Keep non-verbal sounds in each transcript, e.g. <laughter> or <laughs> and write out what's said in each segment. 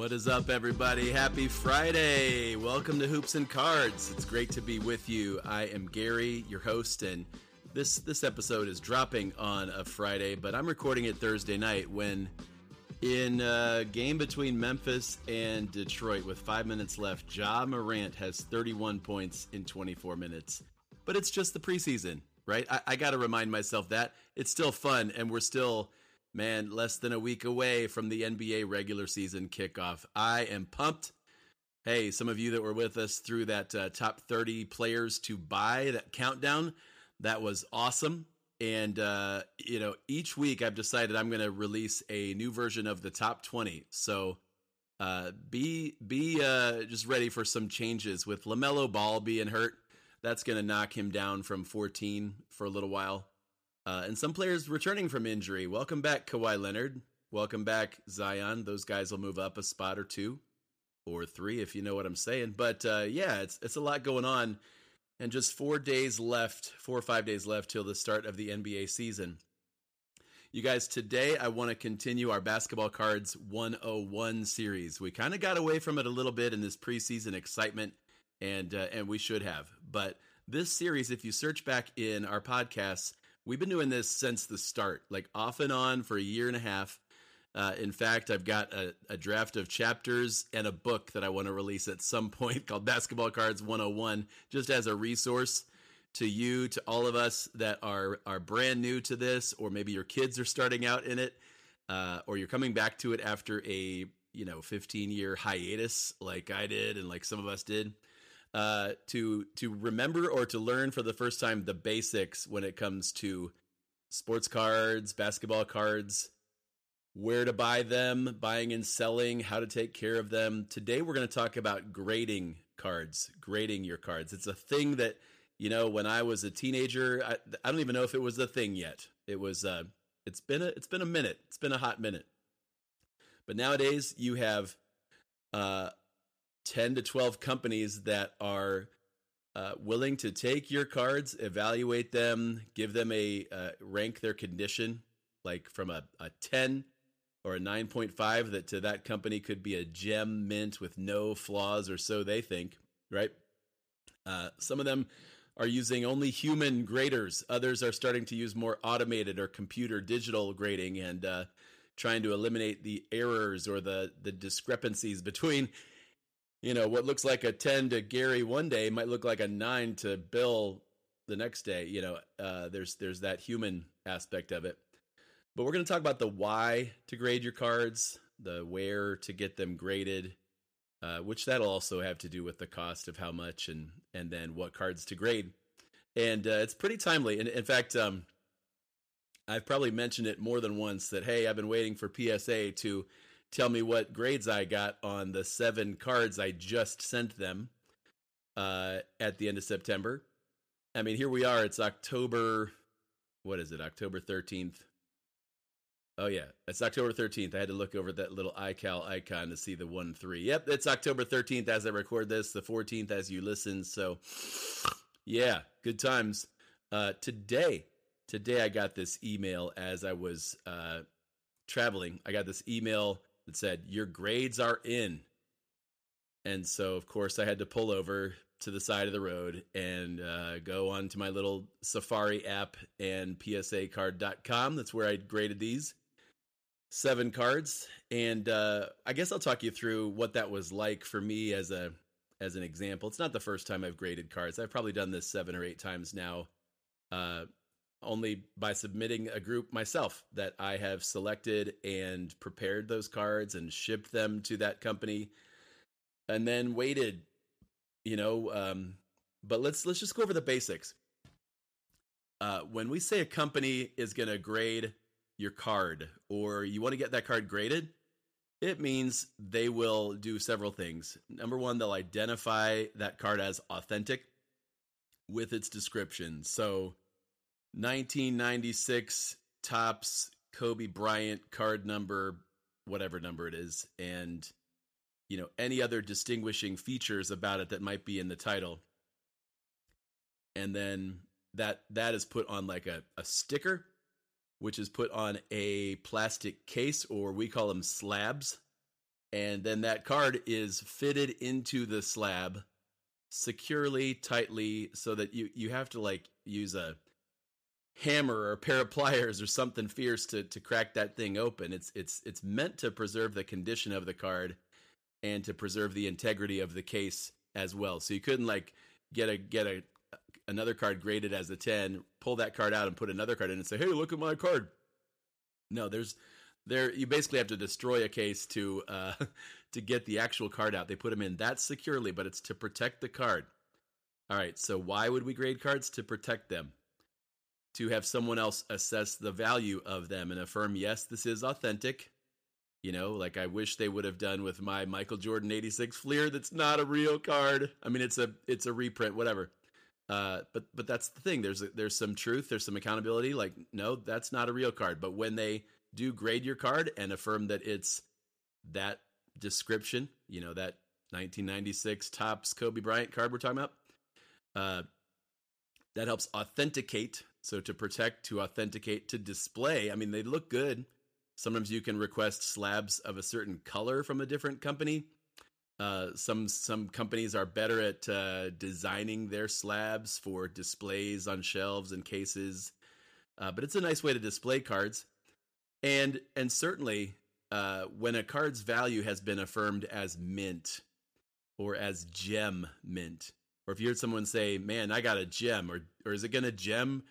What is up, everybody? Happy Friday! Welcome to Hoops and Cards. It's great to be with you. I am Gary, your host, and this this episode is dropping on a Friday, but I'm recording it Thursday night when in a game between Memphis and Detroit with five minutes left, Ja Morant has 31 points in 24 minutes. But it's just the preseason, right? I, I got to remind myself that it's still fun, and we're still, man, less than a week away from the NBA regular season kickoff. I am pumped. Hey, some of you that were with us through that uh, top 30 players to buy, that countdown, that was awesome. And, uh, you know, each week I've decided I'm going to release a new version of the top 20. So uh, be be uh, just ready for some changes with LaMelo Ball being hurt. That's going to knock him down from 14 for a little while. Uh, and some players returning from injury. Welcome back, Kawhi Leonard. Welcome back, Zion. Those guys will move up a spot or two or three, if you know what I'm saying. But uh, yeah, it's it's a lot going on and just four days left, four or five days left till the start of the NBA season. You guys, today I want to continue our Basketball Cards 101 series. We kind of got away from it a little bit in this preseason excitement, and uh, and we should have. But this series, if you search back in our podcasts, we've been doing this since the start, like off and on for a year and a half. Uh, in fact, I've got a, a, draft of chapters and a book that I want to release at some <laughs> point called Basketball Cards 101, just as a resource to you, to all of us that are are brand new to this, or maybe your kids are starting out in it, uh, or you're coming back to it after a you know 15 year hiatus, like I did, and like some of us did. Uh, to to remember or to learn for the first time the basics when it comes to sports cards, basketball cards, where to buy them, buying and selling, how to take care of them. Today, we're going to talk about grading cards, grading your cards. It's a thing that, you know, when I was a teenager, I, I don't even know if it was a thing yet. It was, uh, it's been a, it's been a minute. It's been a hot minute. But nowadays, you have uh, 10 to 12 companies that are uh, willing to take your cards, evaluate them, give them a uh, rank their condition, like from a, a 10 or a 9.5 that to that company could be a gem mint with no flaws or so they think right? Uh, some of them are using only human graders. Others are starting to use more automated or computer digital grading and uh, trying to eliminate the errors or the the discrepancies between you know what looks like a 10 to gary one day might look like a 9 to bill the next day you know uh, there's there's that human aspect of it but we're going to talk about the why to grade your cards, the where to get them graded, uh, which that'll also have to do with the cost of how much and and then what cards to grade. And uh, it's pretty timely. And in fact, um, I've probably mentioned it more than once that hey, I've been waiting for PSA to tell me what grades I got on the seven cards I just sent them uh, at the end of September. I mean, here we are. It's October. What is it? October thirteenth. Oh yeah, it's October thirteenth. I had to look over that little iCal icon to see the one three. Yep, it's October thirteenth as I record this. The fourteenth as you listen. So, yeah, good times. Uh, today, today I got this email as I was uh, traveling. I got this email that said your grades are in, and so of course I had to pull over to the side of the road and uh, go on to my little Safari app and PSAcard.com. That's where I graded these seven cards, and uh, I guess I'll talk you through what that was like for me as a as an example. It's not the first time I've graded cards. I've probably done this seven or eight times now, uh, only by submitting a group myself that I have selected and prepared those cards and shipped them to that company, and then waited. You know, um, but let's let's just go over the basics. Uh, when we say a company is going to grade your card or you want to get that card graded, it means they will do several things. Number one, they'll identify that card as authentic with its description. So, 1996 Topps Kobe Bryant card number, whatever number it is, and you know any other distinguishing features about it that might be in the title. And then that that is put on like a, a sticker which is put on a plastic case, or we call them slabs. and then that card is fitted into the slab securely, tightly, so that you you have to like use a hammer or a pair of pliers or something fierce to to crack that thing open. It's it's it's meant to preserve the condition of the card and to preserve the integrity of the case as well. So you couldn't like get a get a another card graded as a 10, pull that card out and put another card in and say, "Hey, look at my card." No, there's there you basically have to destroy a case to uh <laughs> to get the actual card out. They put them in that securely, but it's to protect the card. All right, so why would we grade cards to protect them? To have someone else assess the value of them and affirm, yes, this is authentic. You know, like I wish they would have done with my Michael Jordan 86 Fleer that's not a real card. I mean, it's a it's a reprint, whatever. Uh, but but that's the thing. There's a, there's some truth. There's some accountability. Like no, that's not a real card. But when they do grade your card and affirm that it's that description, you know that 1996 Topps Kobe Bryant card we're talking about, uh, that helps authenticate. So to protect, to authenticate, to display. I mean, they look good. Sometimes you can request slabs of a certain color from a different company uh, some some companies are better at uh, designing their slabs for displays on shelves and cases, uh, but it's a nice way to display cards, and and certainly uh, when a card's value has been affirmed as mint or as gem mint, or if you heard someone say, "Man, I got a gem," or or is it going to gem?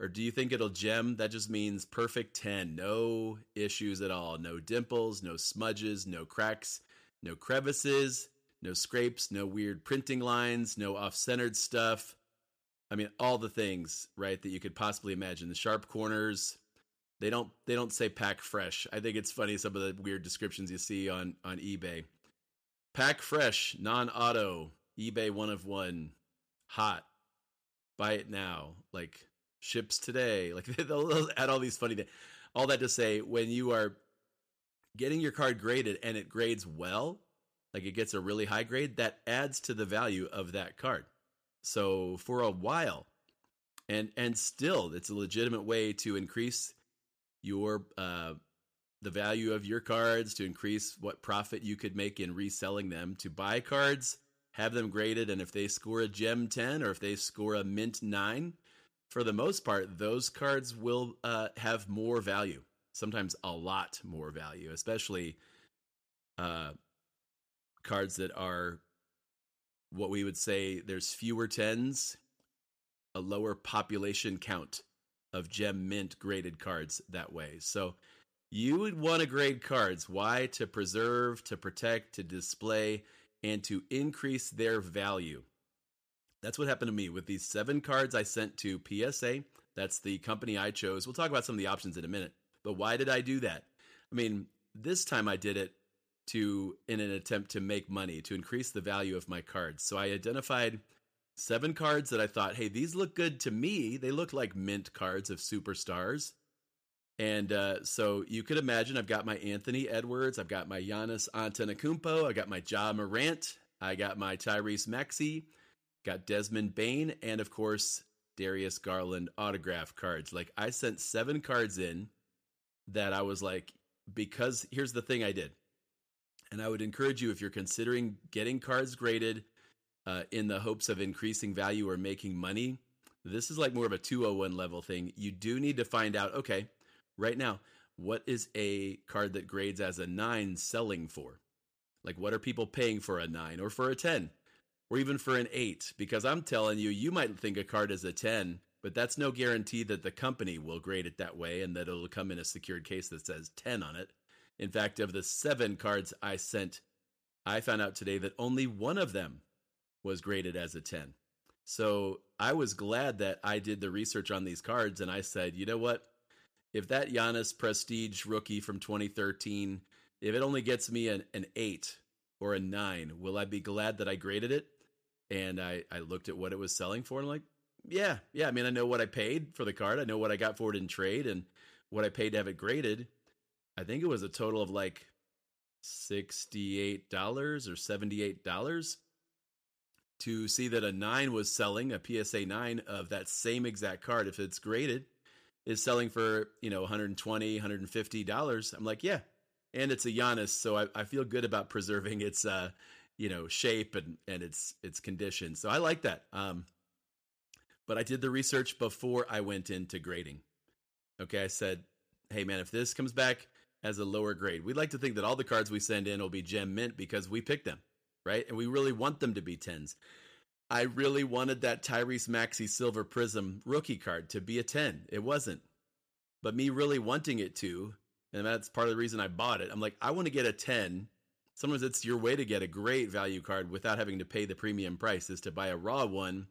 Or do you think it'll gem? That just means perfect 10. No issues at all. No dimples, no smudges, no cracks no crevices, no scrapes, no weird printing lines, no off centered stuff. I mean, all the things, right, that you could possibly imagine. The sharp corners. They don't they don't say pack fresh. I think it's funny some of the weird descriptions you see on on eBay. Pack fresh, non-auto, eBay one of one, hot. Buy it now. Like ships today. <laughs> Like they'll, they'll add all these funny things. All that to say, when you are getting your card graded and it grades well, like it gets a really high grade, that adds to the value of that card. So for a while, and and still, it's a legitimate way to increase your uh, the value of your cards, to increase what profit you could make in reselling them. To buy cards, have them graded, and if they score a gem ten or if they score a mint nine, for the most part, those cards will uh, have more value sometimes a lot more value, especially uh, cards that are what we would say there's fewer tens, a lower population count of gem mint graded cards that way. So you would want to grade cards. Why? To preserve, to protect, to display, and to increase their value. That's what happened to me with these seven cards I sent to PSA. That's the company I chose. We'll talk about some of the options in a minute. But why did I do that? I mean, this time I did it to in an attempt to make money, to increase the value of my cards. So I identified seven cards that I thought, hey, these look good to me. They look like mint cards of superstars. And uh, so you could imagine I've got my Anthony Edwards, I've got my Giannis Antetokounmpo, I got my Ja Morant, I got my Tyrese Maxey, got Desmond Bane and of course Darius Garland autograph cards. Like I sent seven cards in that I was like, because here's the thing I did. And I would encourage you if you're considering getting cards graded uh, in the hopes of increasing value or making money, this is like more of a 201 level thing. You do need to find out, okay, right now, what is a card that grades as a nine selling for? Like, what are people paying for a nine or for a 10 or even for an eight? Because I'm telling you, you might think a card is a 10 but that's no guarantee that the company will grade it that way and that it'll come in a secured case that says 10 on it. In fact, of the seven cards I sent, I found out today that only one of them was graded as a 10. So I was glad that I did the research on these cards and I said, you know what? If that Giannis Prestige rookie from 2013, if it only gets me an, an eight or a nine, will I be glad that I graded it? And I, I looked at what it was selling for and I'm like, yeah, yeah. I mean, I know what I paid for the card. I know what I got for it in trade and what I paid to have it graded. I think it was a total of like $68 or $78 to see that a 9 was selling, a PSA 9 of that same exact card if it's graded is selling for, you know, 120, 150 dollars. I'm like, yeah. and it's a Giannis, so I, I feel good about preserving its uh, you know shape and and its its condition. So I like that. Um, but I did the research before I went into grading. Okay, I said, hey man, if this comes back as a lower grade, we'd like to think that all the cards we send in will be gem mint because we picked them, right? And we really want them to be tens. I really wanted that Tyrese Maxey Silver Prizm rookie card to be a 10. It wasn't. But me really wanting it to, and that's part of the reason I bought it. I'm like, I want to get a 10 sometimes it's your way to get a great value card without having to pay the premium price is to buy a raw one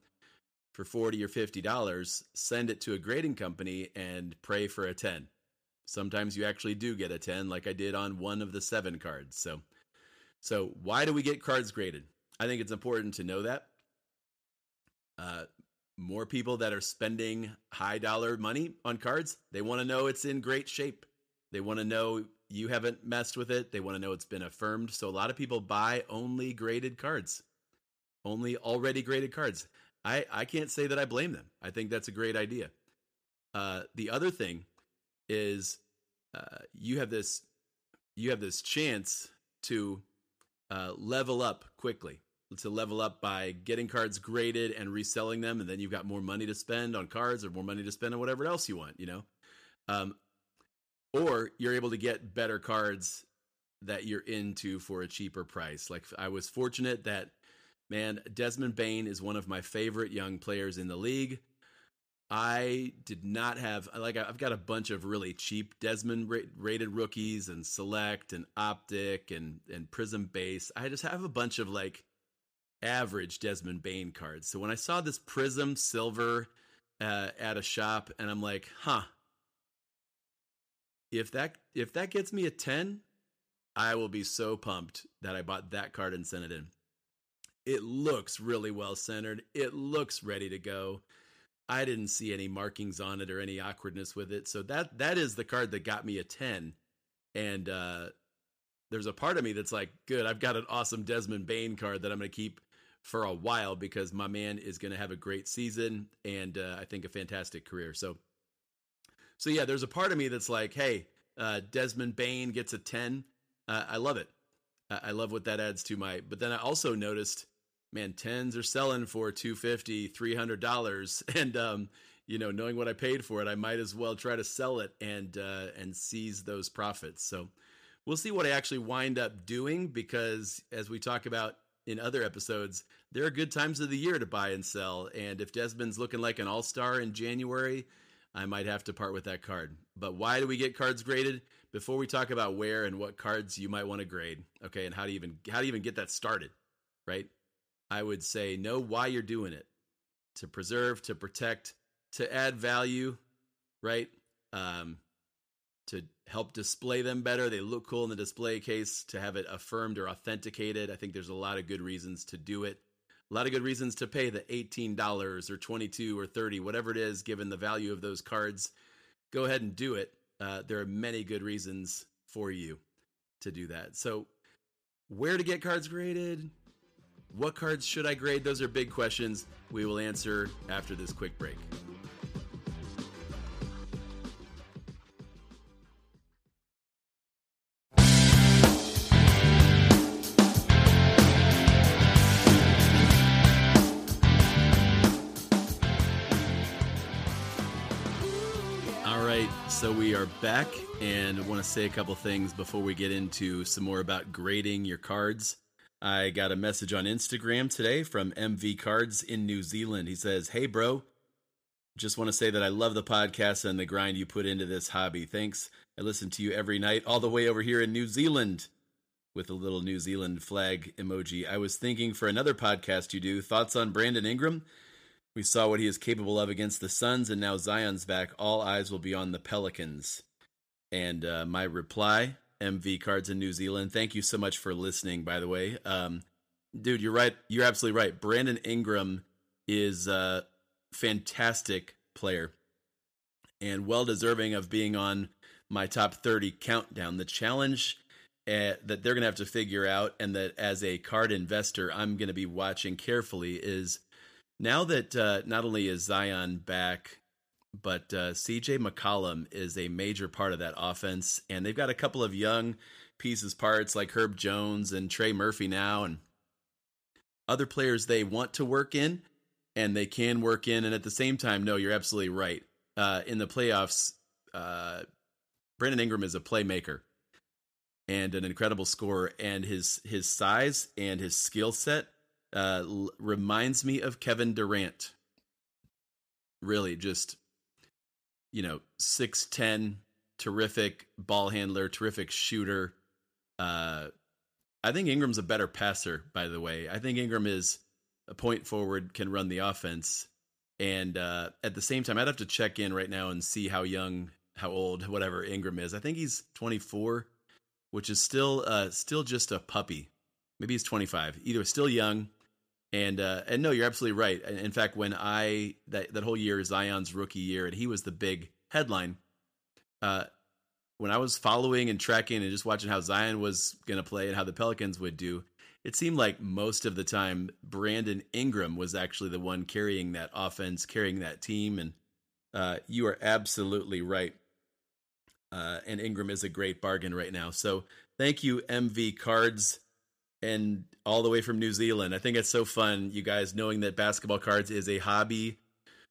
for 40 or 50 dollars send it to a grading company and pray for a 10 sometimes you actually do get a 10 like i did on one of the seven cards so. So why do we get cards graded? I think it's important to know that. Uh, more people that are spending high dollar money on cards they want to know it's in great shape. They want to know you haven't messed with it. They want to know it's been affirmed. So a lot of people buy only graded cards, only already graded cards. I, I can't say that I blame them. I think that's a great idea. Uh, the other thing is uh, you have this you have this chance to uh, level up quickly to level up by getting cards graded and reselling them and then you've got more money to spend on cards or more money to spend on whatever else you want you know um, or you're able to get better cards that you're into for a cheaper price. Like I was fortunate that man, Desmond Bane is one of my favorite young players in the league. I did not have like I've got a bunch of really cheap Desmond rated rookies and select and optic and and Prizm base. I just have a bunch of like average Desmond Bane cards. So when I saw this Prizm silver uh, at a shop and I'm like, "Huh, if that if that gets me a 10 i will be so pumped that i bought that card and sent it in. It looks really well centered. It looks ready to go. I didn't see any markings on it or any awkwardness with it. So that that is the card that got me a 10 and uh there's a part of me that's like good i've got an awesome desmond Bane card that i'm going to keep for a while because my man is going to have a great season and uh, i think a fantastic career. So so yeah, there's a part of me that's like, hey, uh, Desmond Bane gets a 10. Uh, I love it. I love what that adds to my. But then I also noticed, man, tens are selling for 250 $300. <laughs> And, um, you know, knowing what I paid for it, I might as well try to sell it and, uh, and seize those profits. So we'll see what I actually wind up doing because as we talk about in other episodes, there are good times of the year to buy and sell. And if Desmond's looking like an all star in January, I might have to part with that card. But why do we get cards graded? Before we talk about where and what cards you might want to grade, okay, and how to even how to even get that started, right? I would say know why you're doing it. To preserve, to protect, to add value, right? Um, to help display them better. They look cool in the display case, to have it affirmed or authenticated. I think there's a lot of good reasons to do it a lot of good reasons to pay the $18 or 22 or 30 whatever it is given the value of those cards. Go ahead and do it. Uh, there are many good reasons for you to do that. So where to get cards graded? What cards should i grade? Those are big questions we will answer after this quick break back and want to say a couple things before we get into some more about grading your cards. I got a message on Instagram today from MV Cards in New Zealand. He says, Hey, bro, just want to say that I love the podcast and the grind you put into this hobby. Thanks. I listen to you every night, all the way over here in New Zealand with a little New Zealand flag emoji. I was thinking for another podcast you do, thoughts on Brandon Ingram? We saw what he is capable of against the Suns, and now Zion's back. All eyes will be on the Pelicans. And uh, my reply, MV Cards in New Zealand. Thank you so much for listening, by the way. Um, dude, you're right. You're absolutely right. Brandon Ingram is a fantastic player and well deserving of being on my top 30 countdown. The challenge uh, that they're going to have to figure out, and that as a card investor, I'm going to be watching carefully, is now that uh, not only is Zion back, but uh, CJ McCollum is a major part of that offense, and they've got a couple of young pieces parts like Herb Jones and Trey Murphy now, and other players they want to work in and they can work in. And at the same time, no, you're absolutely right. Uh, in the playoffs, uh, Brandon Ingram is a playmaker and an incredible scorer, and his his size and his skill set uh, l- reminds me of Kevin Durant. Really, just you know, six ten, terrific ball handler, terrific shooter. Uh, I think Ingram's a better passer, by the way. I think Ingram is a point forward, can run the offense. And uh, at the same time, I'd have to check in right now and see how young, how old, whatever Ingram is. I think he's 24, which is still uh, still just a puppy. Maybe he's 25. Either still young, and uh, and no, you're absolutely right. In fact, when I that that whole year Zion's rookie year, and he was the big headline. Uh, when I was following and tracking and just watching how Zion was going to play and how the Pelicans would do, it seemed like most of the time Brandon Ingram was actually the one carrying that offense, carrying that team. And uh, you are absolutely right. Uh, and Ingram is a great bargain right now. So thank you, MV Cards, and all the way from New Zealand. I think it's so fun, you guys, knowing that basketball cards is a hobby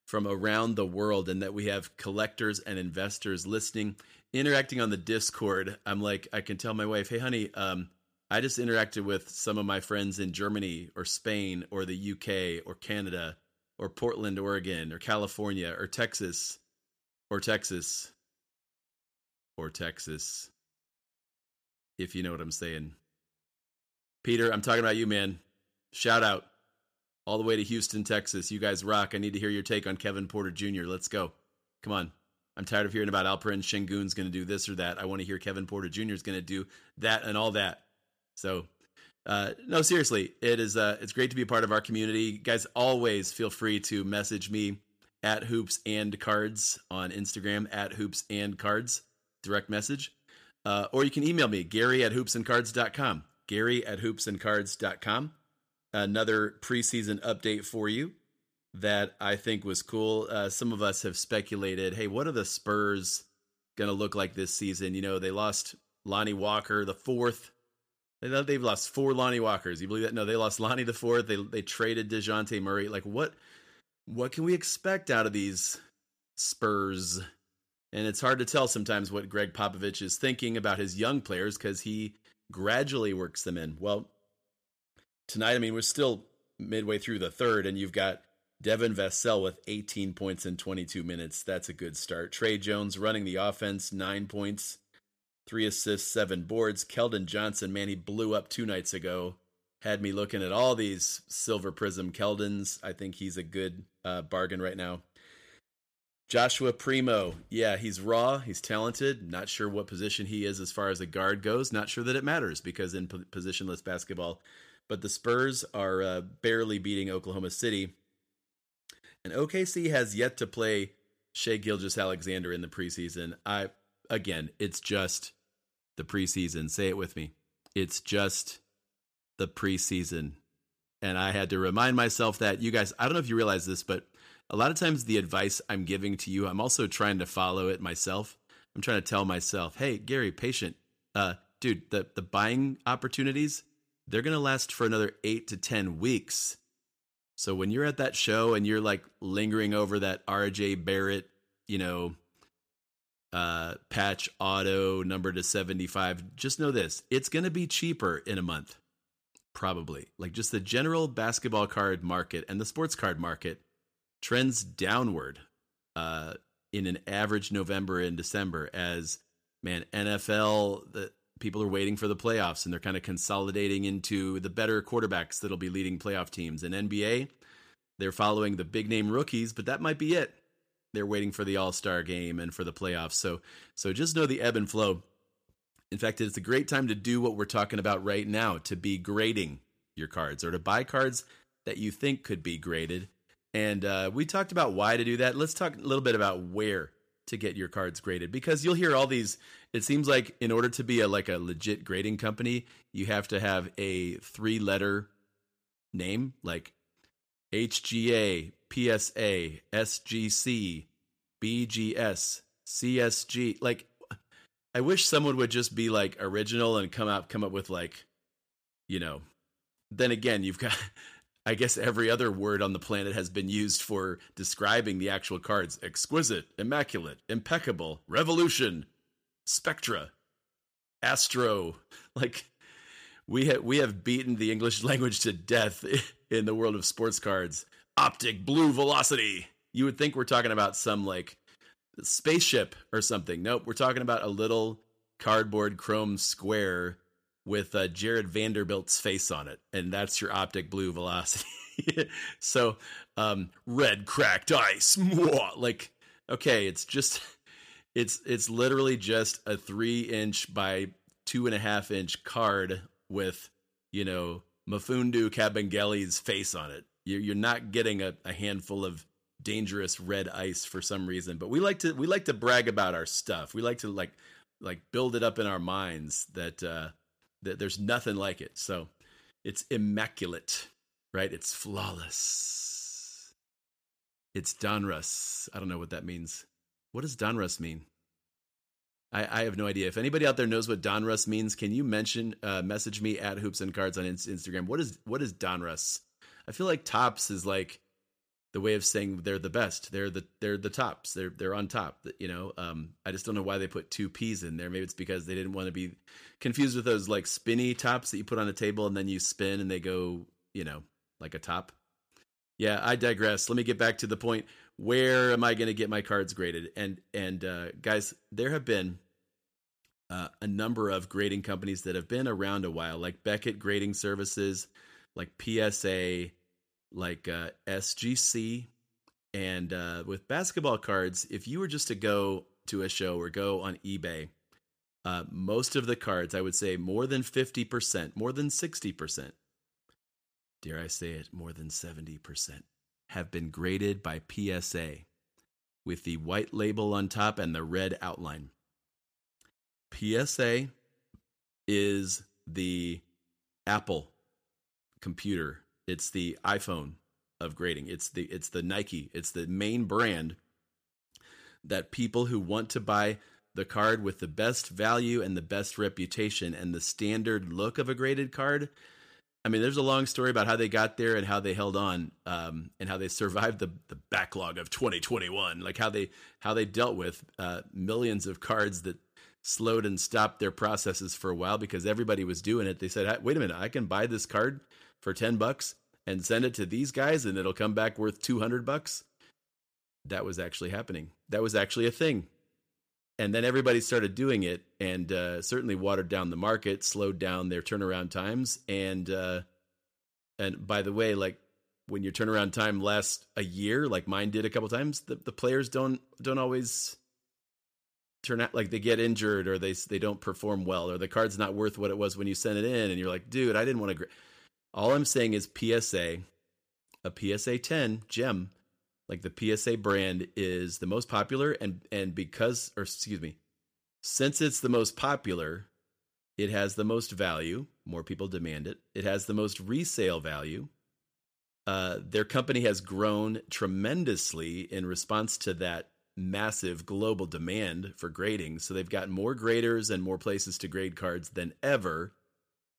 from around the world and that we have collectors and investors listening interacting on the Discord, I'm like, I can tell my wife, hey, honey, um, I just interacted with some of my friends in Germany or Spain or the UK or Canada or Portland, Oregon or California or Texas or Texas or Texas, if you know what I'm saying. Peter, I'm talking about you, man. Shout out all the way to Houston, Texas. You guys rock. I need to hear your take on Kevin Porter Jr. Let's go. Come on. I'm tired of hearing about Alperen Sengun's going to do this or that. I want to hear Kevin Porter Jr. is going to do that and all that. So, uh, no, seriously, it is. Uh, it's great to be a part of our community, guys. Always feel free to message me at hoops and cards on Instagram at hoops and cards direct message, uh, or you can email me Gary at hoopsandcards.com. Gary at hoopsandcards.com. Another preseason update for you that I think was cool. Uh, some of us have speculated, hey, what are the Spurs going to look like this season? You know, they lost Lonnie Walker, the fourth. They've lost four Lonnie Walkers. You believe that? No, they lost Lonnie the fourth. They they traded Dejounte Murray. Like what? What can we expect out of these Spurs? And it's hard to tell sometimes what Gregg Popovich is thinking about his young players because he gradually works them in. Well, tonight, I mean, we're still midway through the third, and you've got Devin Vassell with 18 points in 22 minutes. That's a good start. Tre Jones running the offense, nine points, three assists, seven boards. Keldon Johnson, man, he blew up two nights ago. Had me looking at all these Silver Prizm Keldons. I think he's a good uh, bargain right now. Joshua Primo, yeah, he's raw, he's talented. Not sure what position he is as far as a guard goes. Not sure that it matters because in positionless basketball. But the Spurs are uh, barely beating Oklahoma City and OKC has yet to play Shai Gilgeous-Alexander in the preseason. I again, it's just the preseason. Say it with me. It's just the preseason. And I had to remind myself that you guys, I don't know if you realize this, but a lot of times the advice I'm giving to you, I'm also trying to follow it myself. I'm trying to tell myself, hey, Gary, patient. Uh, dude, the, the buying opportunities, they're going to last for another eight to 10 weeks. So when you're at that show and you're like lingering over that RJ Barrett, you know, uh, patch auto number to 75, just know this it's going to be cheaper in a month. Probably. Like just the general basketball card market and the sports card market trends downward uh, in an average November and December as man, NFL, the people are waiting for the playoffs and they're kind of consolidating into the better quarterbacks that'll be leading playoff teams. In NBA, they're following the big name rookies, but that might be it. They're waiting for the All Star game and for the playoffs. So, so just know the ebb and flow. In fact, it's a great time to do what we're talking about right now to be grading your cards or to buy cards that you think could be graded. And uh, we talked about why to do that. Let's talk a little bit about where to get your cards graded because you'll hear all these it seems like in order to be a like a legit grading company you have to have a three letter name like HGA, PSA, SGC, BGS, CSG. Like, I wish someone would just be like original and come out come up with like, you know. Then again, you've got. <laughs> I guess every other word on the planet has been used for describing the actual cards: exquisite, immaculate, impeccable, revolution, spectra, astro. <laughs> Like we have we have beaten the English <laughs> language to death <laughs> in the world of sports cards. Optic blue velocity. You would think we're talking about some like spaceship or something. Nope, we're talking about a little cardboard chrome square with uh, Jarred Vanderbilt's face on it, and that's your optic blue velocity. <laughs> so, um, red cracked ice, like okay, it's just it's it's literally just a three inch by two and a half inch card with you know Mfiondu Kabengele's face on it. You're, you're not getting a, a handful of dangerous red ice for some reason, but we like to we like to brag about our stuff. We like to like like build it up in our minds that uh, there's nothing like it. So it's immaculate, right? It's flawless. It's Donruss. I don't know what that means. What does Donruss mean? I, I, have no idea. If anybody out there knows what Donruss means, can you mention uh, message me at hoops and cards on Instagram? What is what is Donruss? I feel like Topps is like the way of saying they're the best. They're the they're the tops. They're they're on top. You know, um, I just don't know why they put two P's in there. Maybe it's because they didn't want to be confused with those like spinny tops that you put on a table and then you spin and they go, you know, like a top. Yeah, I digress. Let me get back to the point. Where am I going to get my cards graded? And and uh, guys, there have been uh, a number of grading companies that have been around a while, like Beckett Grading Services, like PSA, like uh, SGC, and uh, with basketball cards, if you were just to go to a show or go on eBay, uh, most of the cards, I would say more than 50%, more than 60%, dare I say it, more than 70%, have been graded by PSA with the white label on top and the red outline. PSA is the Apple computer. It's the iPhone of grading. It's the it's the Nike. It's the main brand that people who want to buy the card with the best value and the best reputation and the standard look of a graded card. I mean, there's a long story about how they got there and how they held on, um, and how they survived the the backlog of 2021. Like how they how they dealt with uh, millions of cards that slowed and stopped their processes for a while because everybody was doing it. They said, "Wait a minute, I can buy this card for 10 bucks and send it to these guys and it'll come back worth 200 bucks." That was actually happening. That was actually a thing. And then everybody started doing it and uh, certainly watered down the market, slowed down their turnaround times and uh, and by the way, like when your turnaround time lasts a year, like mine did a couple times, the, the players don't don't always turn out like they get injured or they they don't perform well or the card's not worth what it was when you sent it in and you're like, dude, I didn't want to. All I'm saying is PSA, a PSA 10 gem, like the PSA brand is the most popular and and because or excuse me, since it's the most popular, it has the most value. More people demand it. It has the most resale value. Uh, their company has grown tremendously in response to that massive global demand for grading. So they've got more graders and more places to grade cards than ever.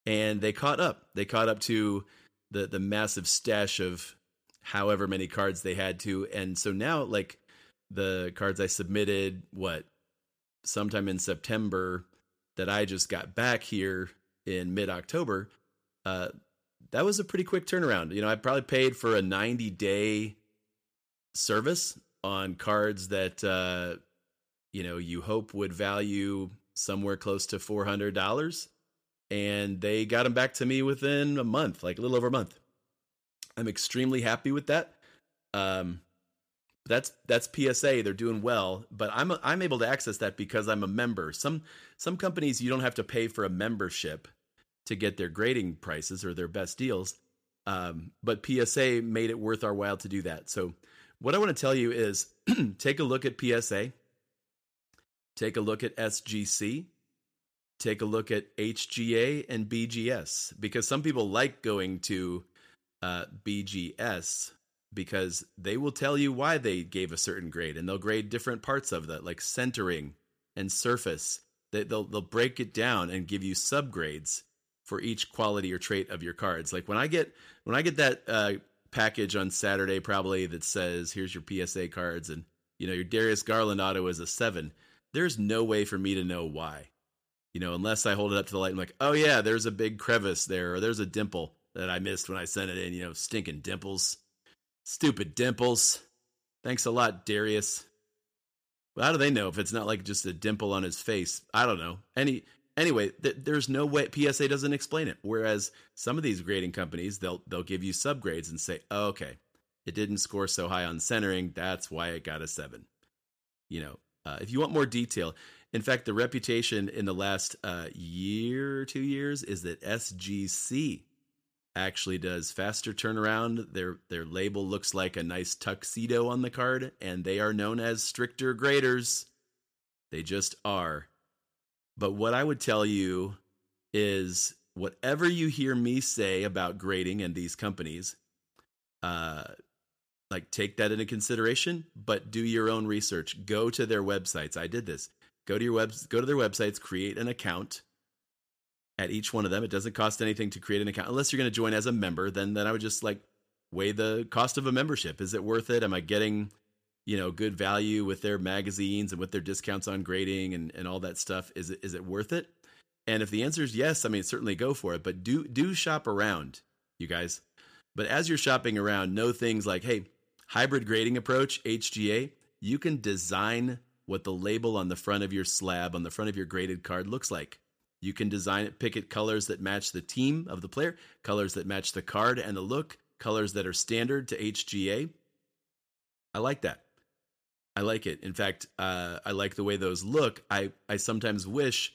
And they caught up. They caught up to the the massive stash of however many cards they had to. And so now like the cards I submitted what sometime in September that I just got back here in mid October, uh, that was a pretty quick turnaround. You know, I probably paid for a 90 day service on cards that uh, you know you hope would value somewhere close to four hundred dollars, and they got them back to me within a month, like a little over a month. I'm extremely happy with that. Um, that's that's PSA. They're doing well, but I'm I'm able to access that because I'm a member. Some some companies you don't have to pay for a membership to get their grading prices or their best deals. Um, but PSA made it worth our while to do that. So what I want to tell you is <clears throat> take a look at PSA, take a look at SGC, take a look at HGA and BGS because some people like going to uh, BGS because they will tell you why they gave a certain grade and they'll grade different parts of that like centering and surface. They, they'll they'll break it down and give you subgrades for each quality or trait of your cards. Like when i get when i get that uh, package on saturday probably that says here's your psa cards and you know your darius garland auto is a seven there's no way for me to know why you know unless i hold it up to the light and like oh yeah there's a big crevice there or there's a dimple that i missed when i sent it in you know stinking dimples Stupid dimples. Thanks a lot, Darius. Well, how do they know if it's not like just a dimple on his face? I don't know. Any anyway, th- there's no way PSA doesn't explain it. Whereas some of these grading companies, they'll they'll give you subgrades and say, oh, "Okay, it didn't score so high on centering. That's why it got a seven. You know, uh, if you want more detail, in fact, the reputation in the last uh, year, two years, is that SGC actually does faster turnaround. Their their label looks like a nice tuxedo on the card, and they are known as stricter graders. They just are. But what I would tell you is whatever you hear me say about grading and these companies, uh, like take that into consideration, but do your own research. Go to their websites. I did this. Go to your web, go to their websites, create an account at each one of them. It doesn't cost anything to create an account unless you're going to join as a member. Then then I would just like weigh the cost of a membership. Is it worth it? Am I getting you know good value with their magazines and with their discounts on grading and and all that stuff? Is it is it worth it? And if the answer is yes, I mean certainly go for it. But do do shop around, you guys. But as you're shopping around, know things like hey, hybrid grading approach HGA. You can design what the label on the front of your slab on the front of your graded card looks like. You can design it, pick it colors that match the team of the player, colors that match the card and the look, colors that are standard to HGA. I like that. I like it. In fact, uh, I like the way those look. I, I sometimes wish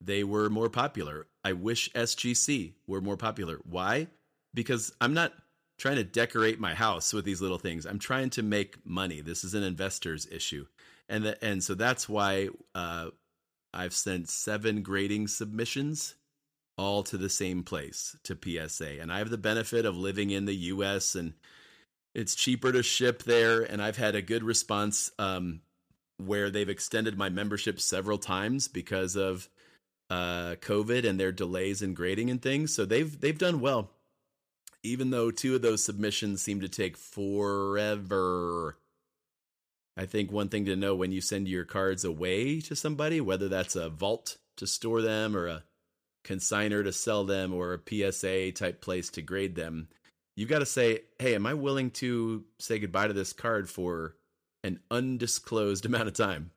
they were more popular. I wish SGC were more popular. Why? Because I'm not trying to decorate my house with these little things. I'm trying to make money. This is an investor's issue. And, the, and so that's why uh, I've sent seven grading submissions all to the same place to PSA. And I have the benefit of living in the US and it's cheaper to ship there. And I've had a good response um, where they've extended my membership several times because of uh, COVID and their delays in grading and things. So they've they've done well. Even though two of those submissions seem to take forever I think one thing to know when you send your cards away to somebody, whether that's a vault to store them or a consigner to sell them or a PSA type place to grade them, you've got to say, hey, am I willing to say goodbye to this card for an undisclosed <laughs> amount of time?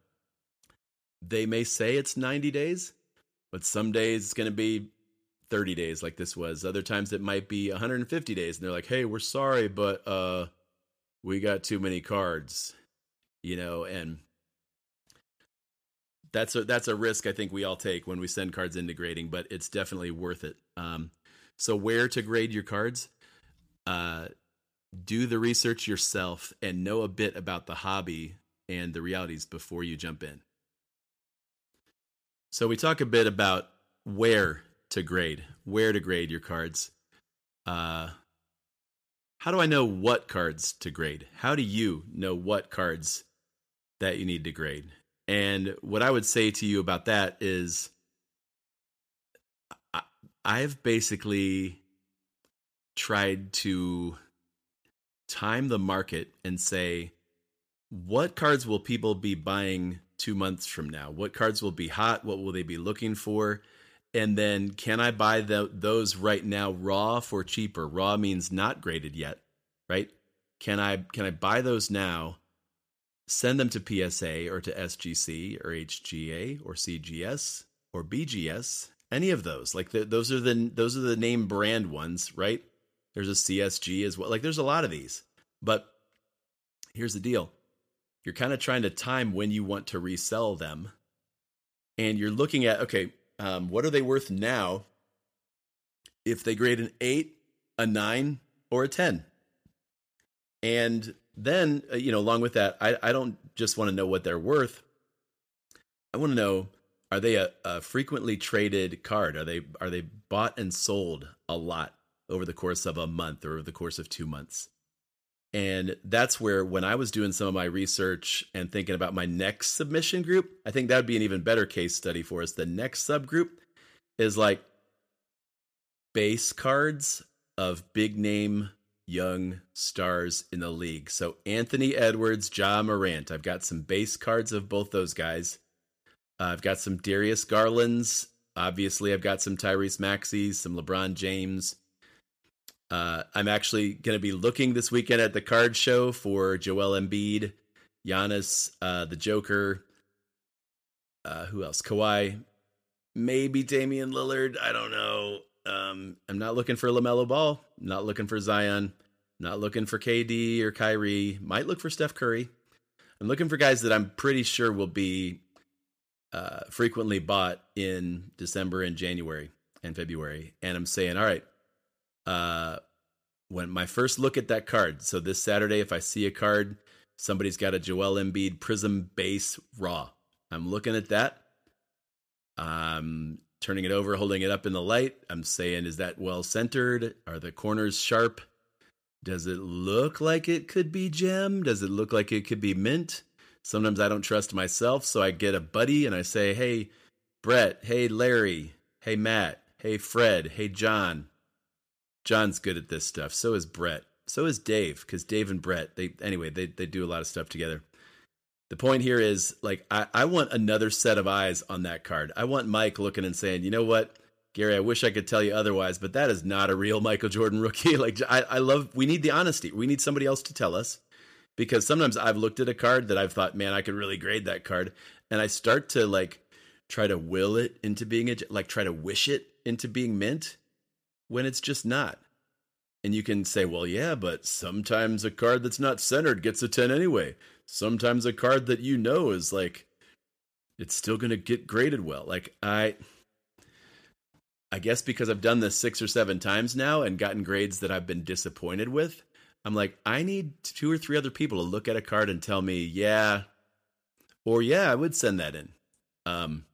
They may say it's 90 days, but some days it's going to be 30 days like this was. Other times it might be 150 days and they're like, "Hey, we're sorry, but uh we got too many cards." You know, and that's a that's a risk I think we all take when we send cards into grading, but it's definitely worth it. Um, so where to grade your cards? Uh, do the research yourself and know a bit about the hobby and the realities before you jump in. So we talk a bit about where to grade, where to grade your cards. Uh, how do I know what cards to grade? How do you know what cards that you need to grade. And what I would say to you about that is I've basically tried to time the market and say, what cards will people be buying two months from now? What cards will be hot? What will they be looking for? And then can I buy the, those right now raw for cheaper? Raw means not graded yet, right? Can I can I buy those now send them to PSA or to SGC or HGA or CGS or BGS, any of those. Like the, those are the those are the name brand ones, right? There's a CSG as well. Like there's a lot of these. But here's the deal. You're kind of trying to time when you want to resell them. And you're looking at, okay, um, what are they worth now if they grade an 8, a 9, or a 10? And then uh, you know along with that i, I don't just want to know what they're worth. I want to know are they a, a, frequently traded card? Are they are they bought and sold a lot over the course of a month or over the course of two months? And that's where, when I was doing some of my research and thinking about my next submission group, I think that would be an even better case study for us. The next subgroup is like base cards of big name young stars in the league. So Anthony Edwards, Ja Morant. I've got some base cards of both those guys. Uh, I've got some Darius Garlands. Obviously, I've got some Tyrese Maxey's, some LeBron James. Uh, I'm actually going to be looking this weekend at the card show for Joel Embiid, Giannis, uh, the Joker. Uh, who else? Kawhi, maybe Damian Lillard. I don't know. Um, I'm not looking for LaMelo Ball. Not looking for Zion. Not looking for KD or Kyrie. Might look for Steph Curry. I'm looking for guys that I'm pretty sure will be uh, frequently bought in December and January and February. And I'm saying, all right, uh, when my first look at that card. So this Saturday, if I see a card, somebody's got a Joel Embiid Prizm base raw. I'm looking at that. I'm turning it over, holding it up in the light. I'm saying, is that well centered? Are the corners sharp? Does it look like it could be gem? Does it look like it could be mint? Sometimes I don't trust myself, so I get a buddy and I say, hey, Brett, hey, Larry, hey, Matt, hey, Fred, hey, John, John's good at this stuff. So is Brett. So is Dave, because Dave and Brett, they anyway, they they do a lot of stuff together. The point here is like I, I want another set of eyes on that card. I want Mike looking and saying, you know what, Gary, I wish I could tell you otherwise, but that is not a real Michael Jordan <laughs> rookie. like I, I love we need the honesty. We need somebody else to tell us. Because sometimes I've looked at a card that I've thought, man, I could really grade that card. And I start to like try to will it into being a like try to wish it into being mint when it's just not. And you can say, well, yeah, but sometimes a card that's not centered gets a 10 anyway. Sometimes a card that you know is like, it's still going to get graded well. Like, I. I guess because I've done this six or seven times now and gotten grades that I've been disappointed with, I'm like, I need two or three other people to look at a card and tell me, yeah, or yeah, I would send that in. Um,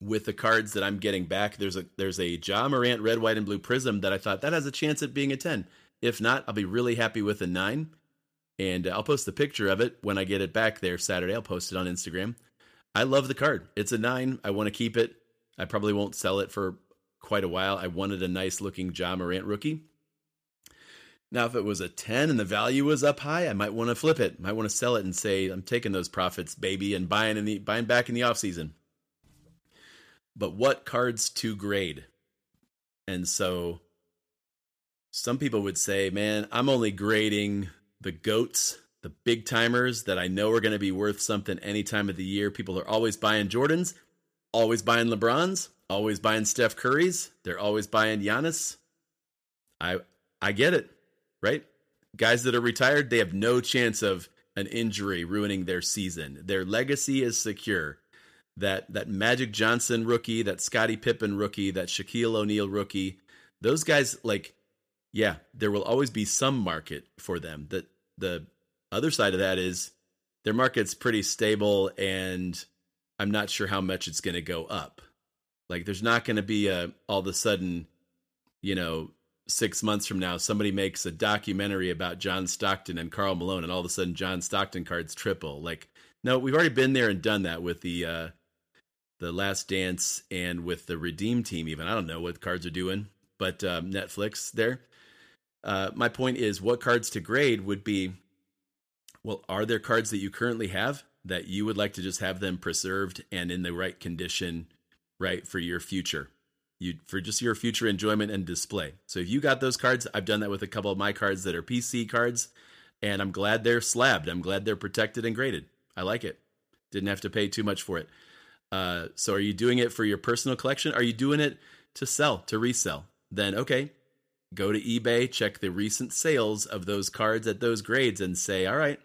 with the cards that I'm getting back. There's a there's a Ja Morant red, white, and blue Prizm that I thought that has a chance at being a 10. If not, I'll be really happy with a nine. And uh, I'll post the picture of it when I get it back there Saturday. I'll post it on Instagram. I love the card. It's a nine. I want to keep it. I probably won't sell it for quite a while. I wanted a nice looking Ja Morant rookie. Now, if it was a 10 and the value was up high, I might want to flip it. Might want to sell it and say, I'm taking those profits, baby, and buying in the buying back in the offseason but what cards to grade? And so some people would say, man, I'm only grading the goats, the big timers that I know are going to be worth something any time of the year. People are always buying Jordans, always buying LeBrons, always buying Steph Curry's. They're always buying Giannis. I I get it, right? Guys that are retired, they have no chance of an injury ruining their season. Their legacy is secure that that Magic Johnson rookie, that Scottie Pippen rookie, that Shaquille O'Neal rookie, those guys like yeah, there will always be some market for them. That the other side of that is their market's pretty stable and I'm not sure how much it's going to go up. Like there's not going to be a all of a sudden, you know, 6 months from now somebody makes a documentary about John Stockton and Karl Malone and all of a sudden John Stockton cards triple. Like no, we've already been there and done that with the uh the Last Dance and with the Redeem Team. Even I don't know what cards are doing, but um, Netflix there. Uh, my point is, what cards to grade would be. Well, are there cards that you currently have that you would like to just have them preserved and in the right condition, right for your future? You for just your future enjoyment and display. So if you got those cards, I've done that with a couple of my cards that are PC cards, and I'm glad they're slabbed. I'm glad they're protected and graded. I like it. Didn't have to pay too much for it. Uh, so are you doing it for your personal collection? Are you doing it to sell, to resell? Then okay, go to eBay, check the recent sales of those cards at those grades, and say, all right,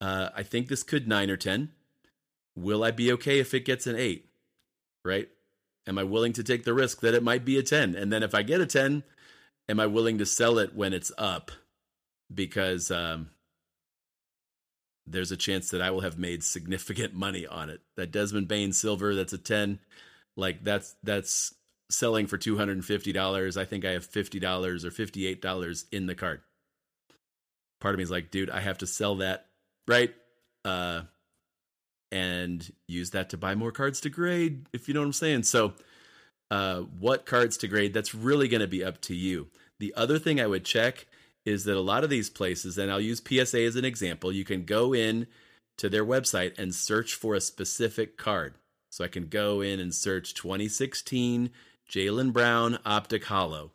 uh, I think this could nine or ten. Will I be okay if it gets an eight? Right? Am I willing to take the risk that it might be a ten? And then if I get a ten, am I willing to sell it when it's up? Because um, there's a chance that I will have made significant money on it. That Desmond Bane silver, that's a 10. Like that's that's selling for $250. I think I have $50 or $58 in the card. part of me is like, dude, I have to sell that, right? Uh, and use that to buy more cards to grade, if you know what I'm saying. So, uh, what cards to grade, that's really going to be up to you. The other thing I would check is that a lot of these places, and I'll use PSA as an example, you can go in to their website and search for a specific card. So I can go in and search 2016 Jaylen Brown Optic Holo,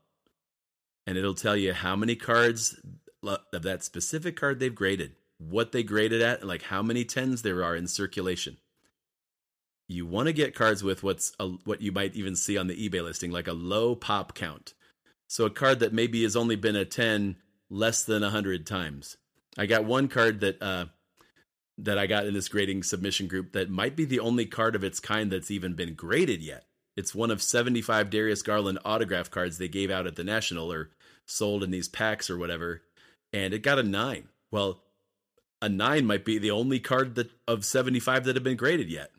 And it'll tell you how many cards of that specific card they've graded, what they graded at, and like how many tens there are in circulation. You want to get cards with what's a, what you might even see on the eBay listing, like a low pop count. So a card that maybe has only been a 10 less than 100 times. I got one card that uh, that I got in this grading submission group that might be the only card of its kind that's even been graded yet. It's one of 75 Darius Garland autograph cards they gave out at the National or sold in these packs or whatever, and it got a 9. Well, a 9 might be the only card that of 75 that have been graded yet.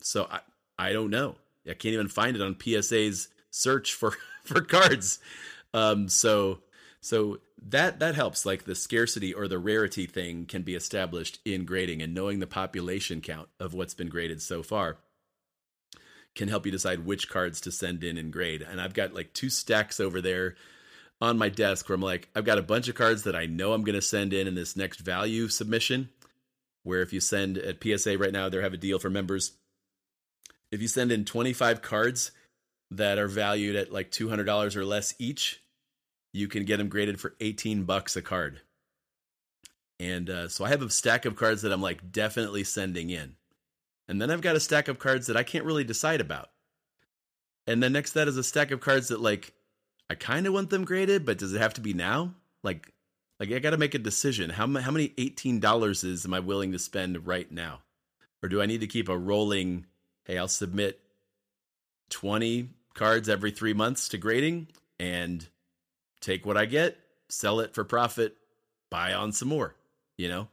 So I I don't know. I can't even find it on PSA's search for <laughs> for cards. Um so so that that helps like the scarcity or the rarity thing can be established in grading and knowing the population count of what's been graded so far can help you decide which cards to send in and grade. And i've got like two stacks over there on my desk where i'm like i've got a bunch of cards that i know i'm going to send in in this next value submission where if you send at psa right now they have a deal for members. If you send in 25 cards that are valued at like $200 or less each you can get them graded for 18 bucks a card. And uh, so I have a stack of cards that I'm like definitely sending in. And then I've got a stack of cards that I can't really decide about. And then next to that is a stack of cards that like I kind of want them graded, but does it have to be now? Like like I got to make a decision. How how many $18 is am I willing to spend right now? Or do I need to keep a rolling hey, I'll submit 20 cards every 3 months to grading and take what I get, sell it for profit, buy on some more. You know,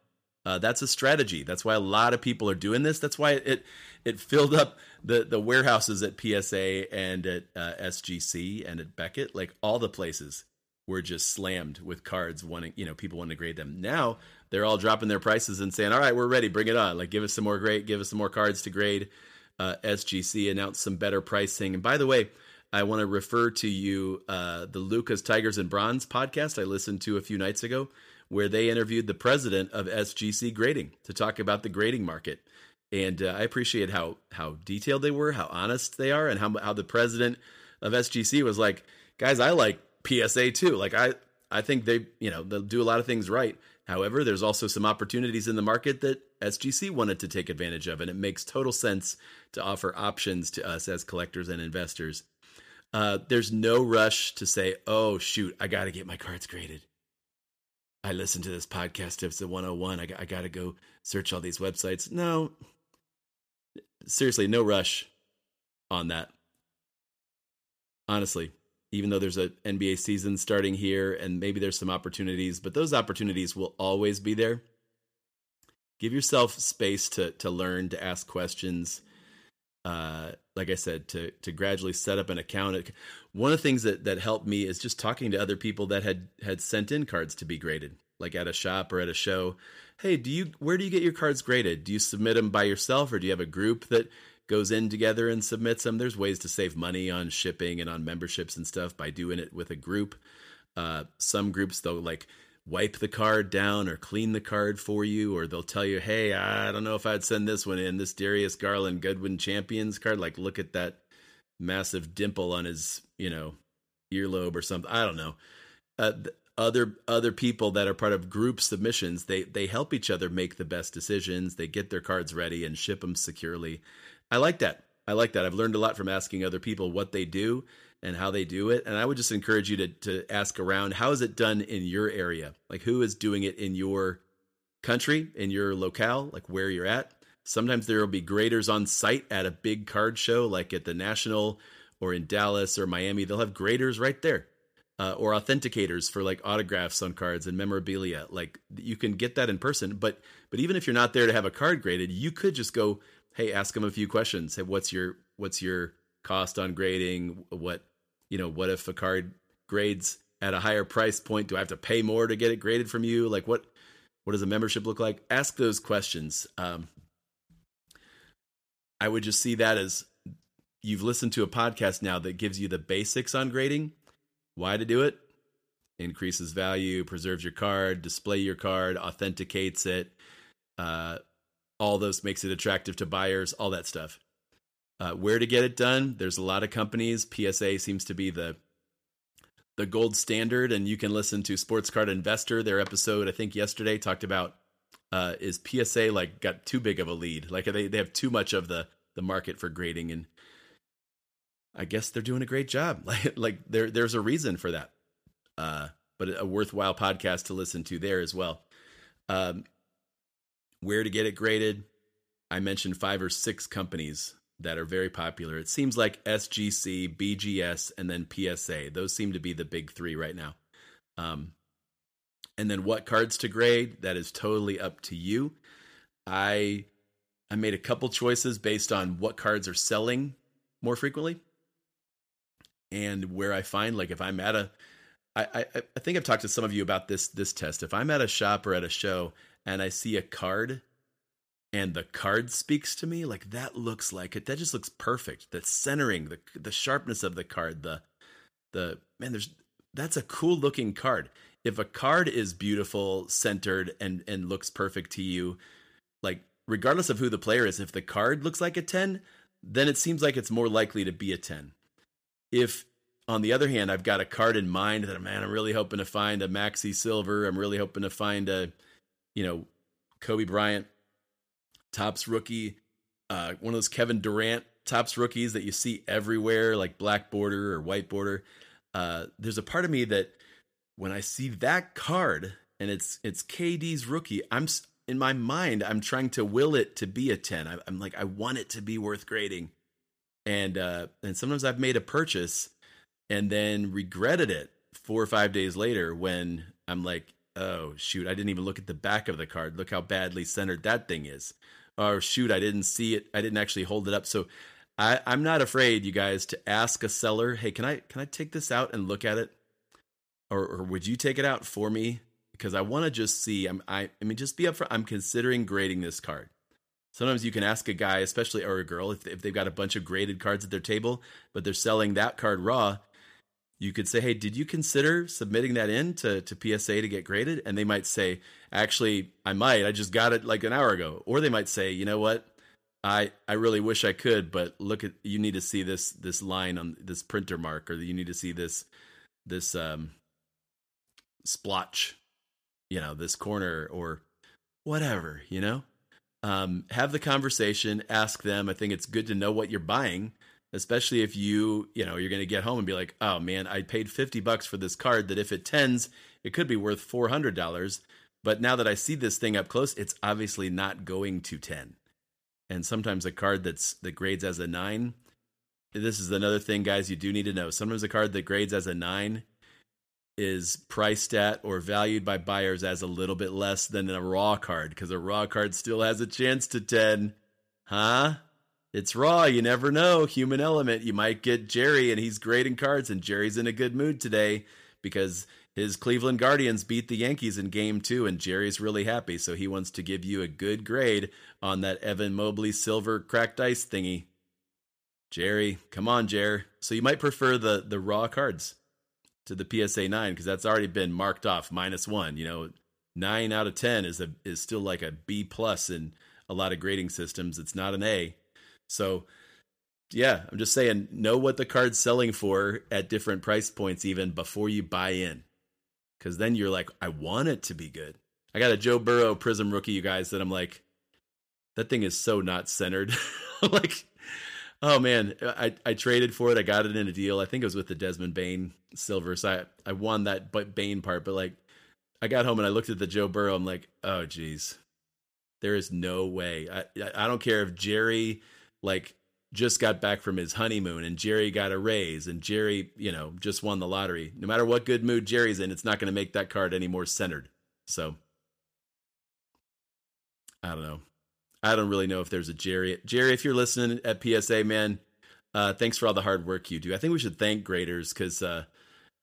uh, that's a strategy. That's why a lot of people are doing this. That's why it it filled up the the warehouses at PSA and at uh, SGC and at Beckett. Like all the places were just slammed with cards wanting you know people wanting to grade them. Now they're all dropping their prices and saying, "All right, we're ready. Bring it on. Like give us some more great, Give us some more cards to grade." Uh, SGC announced some better pricing. And by the way, I want to refer to you uh, the Lucas Tigers and Bronze podcast I listened to a few nights ago, where they interviewed the president of SGC Grading to talk about the grading market. And uh, I appreciate how how detailed they were, how honest they are, and how how the president of SGC was like, guys, I like PSA too. Like I I think they you know they'll do a lot of things right. However, there's also some opportunities in the market that SGC wanted to take advantage of, and it makes total sense to offer options to us as collectors and investors uh, there's no rush to say, oh, shoot, I got to get my cards graded. I listened to this podcast, episode 101. I, I got to go search all these websites. No, seriously, no rush on that. Honestly, even though there's a NBA season starting here and maybe there's some opportunities, but those opportunities will always be there. Give yourself space to to learn, to ask questions, uh, like I said, to to gradually set up an account. One of the things that that helped me is just talking to other people that had had sent in cards to be graded, like at a shop or at a show. Hey, do you where do you get your cards graded? Do you submit them by yourself, or do you have a group that goes in together and submits them? There's ways to save money on shipping and on memberships and stuff by doing it with a group. Uh, some groups though, like wipe the card down or clean the card for you, or they'll tell you, hey, I don't know if I'd send this one in, this Darius Garland Goodwin Champions card. Like, look at that massive dimple on his, you know, earlobe or something. I don't know. Uh, other other people that are part of group submissions, they they help each other make the best decisions. They get their cards ready and ship them securely. I like that. I like that. I've learned a lot from asking other people what they do and how they do it. And I would just encourage you to to ask around how is it done in your area? Like who is doing it in your country, in your locale, like where you're at. Sometimes there will be graders on site at a big card show, like at the National or in Dallas or Miami. They'll have graders right there. Uh, or authenticators for like autographs on cards and memorabilia. Like you can get that in person, but but even if you're not there to have a card graded, you could just go, hey, ask them a few questions. Hey, what's your what's your cost on grading? What you know, what if a card grades at a higher price point? Do I have to pay more to get it graded from you? Like what what does a membership look like? Ask those questions. Um, I would just see that as you've listened to a podcast now that gives you the basics on grading, why to do it, increases value, preserves your card, display your card, authenticates it, uh, all those makes it attractive to buyers, all that stuff. Uh, where to get it done? There's a lot of companies. PSA seems to be the the gold standard, and you can listen to Sports Card Investor. Their episode, I think yesterday, talked about uh, is PSA like got too big of a lead? Like they they have too much of the the market for grading, and I guess they're doing a great job. <laughs> Like like there there's a reason for that. Uh, but a worthwhile podcast to listen to there as well. Um, where to get it graded? I mentioned five or six companies that are very popular. It seems like SGC, BGS, and then PSA. Those seem to be the big three right now. Um, and then what cards to grade? That is totally up to you. I I made a couple choices based on what cards are selling more frequently and where I find like if I'm at a I, I, I think I've talked to some of you about this this test. If I'm at a shop or at a show and I see a card and the card speaks to me like that looks like it that just looks perfect. The centering the the sharpness of the card the the man there's that's a cool looking card. If a card is beautiful centered and and looks perfect to you like regardless of who the player is if the card looks like a 10 then it seems like it's more likely to be a 10 if on the other hand i've got a card in mind that man i'm really hoping to find a Maxey silver i'm really hoping to find a you know kobe bryant Topps rookie, uh, one of those Kevin Durant Topps rookies that you see everywhere, like black border or white border. Uh, there's a part of me that when I see that card and it's it's KD's rookie, I'm in my mind I'm trying to will it to be a ten. I, am like I want it to be worth grading, and uh, and sometimes I've made a purchase and then regretted it four or five days later when I'm like, oh shoot, I didn't even look at the back of the card. Look how badly centered that thing is or shoot, I didn't see it. I didn't actually hold it up. So I, I'm not afraid, you guys, to ask a seller, hey, can I can I take this out and look at it? Or, or would you take it out for me? Because I want to just see. I'm, I, I mean, just be upfront. I'm considering grading this card. Sometimes you can ask a guy, especially or a girl, if, if they've got a bunch of graded cards at their table, but they're selling that card raw you could say, "Hey, did you consider submitting that in to, to PSA to get graded?" And they might say, "Actually, I might. I just got it like an hour ago." Or they might say, "You know what? I I really wish I could, but look at you need to see this this line on this printer mark, or you need to see this this um splotch, you know, this corner or whatever, you know." Um, have the conversation, ask them. I think it's good to know what you're buying especially if you you know you're going to get home and be like oh man i paid 50 bucks for this card that if it tens it could be worth $400 but now that i see this thing up close it's obviously not going to 10 and sometimes a card that's that grades as a 9 this is another thing guys you do need to know. Sometimes a card that grades as a 9 is priced at or valued by buyers as a little bit less than a raw card because a raw card still has a chance to 10 huh it's raw. You never know. Human element. You might get Jerry, and he's great in cards, and Jerry's in a good mood today because his Cleveland Guardians beat the Yankees in game two, and Jerry's really happy. So he wants to give you a good grade on that Evan Mobley silver cracked ice thingy. Jerry, come on, Jerry. So you might prefer the the raw cards to the PSA nine because that's already been marked off minus one. You know, nine out of ten is a is still like a B plus in a lot of grading systems. It's not an A. So yeah, I'm just saying know what the card's selling for at different price points even before you buy in. Cuz then you're like I want it to be good. I got a Joe Burrow Prizm rookie you guys that I'm like that thing is so not centered. <laughs> like oh man, I I traded for it. I got it in a deal. I think it was with the Desmond Bane silver. So I I won that Bane part, but like I got home and I looked at the Joe Burrow. I'm like, "Oh geez. There is no way. I I don't care if Jerry like just got back from his honeymoon and Jerry got a raise and Jerry, you know, just won the lottery. No matter what good mood Jerry's in, it's not going to make that card any more centered. So I don't know. I don't really know if there's a Jerry. Jerry, if you're listening at PSA, man, uh, thanks for all the hard work you do. I think we should thank graders because uh,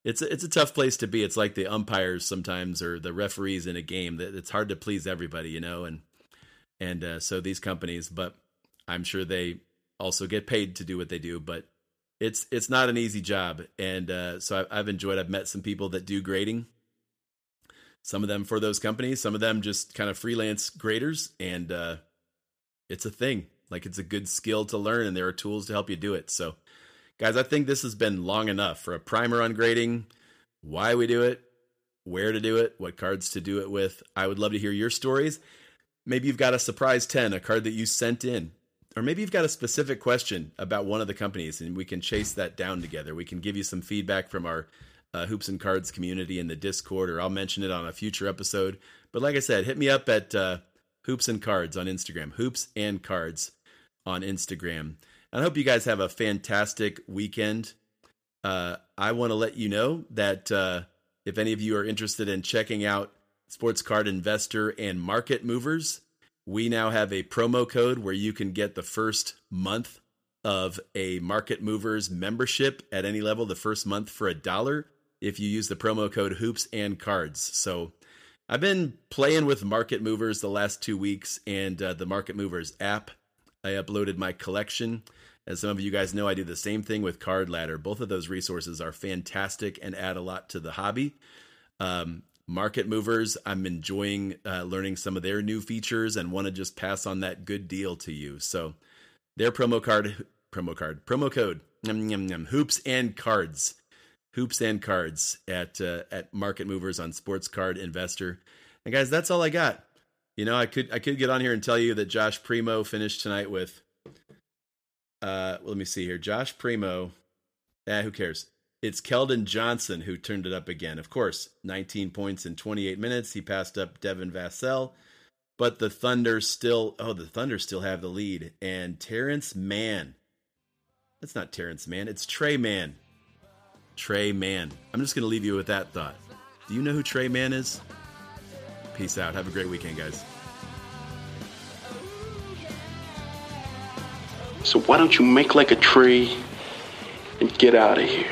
it's a, it's a tough place to be. It's like the umpires sometimes or the referees in a game that it's hard to please everybody, you know, and and uh, so these companies, but I'm sure they also get paid to do what they do, but it's it's not an easy job, and uh, so I, I've enjoyed. I've met some people that do grading, some of them for those companies, some of them just kind of freelance graders, and uh, it's a thing. Like it's a good skill to learn, and there are tools to help you do it. So Guys, I think this has been long enough for a primer on grading, why we do it, where to do it, what cards to do it with. I would love to hear your stories. Maybe you've got a surprise 10, a card that you sent in. Or maybe you've got a specific question about one of the companies and we can chase that down together. We can give you some feedback from our uh, Hoops and Cards community in the Discord, or I'll mention it on a future episode. But like I said, hit me up at uh, Hoops and Cards on Instagram. Hoops and Cards on Instagram. And I hope you guys have a fantastic weekend. Uh, I want to let you know that uh, if any of you are interested in checking out Sports Card Investor and Market Movers, we now have a promo code where you can get the first month of a Market Movers membership at any level, the first month for a dollar if you use the promo code Hoops and Cards. So I've been playing with Market Movers the last two weeks and uh, the Market Movers app. I uploaded my collection. As some of you guys know, I do the same thing with Card Ladder. Both of those resources are fantastic and add a lot to the hobby. Um, market movers, I'm enjoying uh, learning some of their new features and want to just pass on that good deal to you. So, their promo card, promo card, promo code, yum, yum, yum, hoops and cards, hoops and cards at uh, at Market Movers on Sports Card Investor. And guys, that's all I got. You know, I could I could get on here and tell you that Josh Primo finished tonight with uh, let me see here. Josh Primo. Eh, who cares? It's Keldon Johnson who turned it up again. Of course, 19 points in 28 minutes. He passed up Devin Vassell, but the Thunder still. Oh, the Thunder still have the lead. And Terrence Mann. That's not Terrence Mann. It's Tre Mann. Tre Mann. I'm just to leave you with that thought. Do you know who Tre Mann is? Peace out. Have a great weekend, guys. So why don't you make like a tree and get out of here?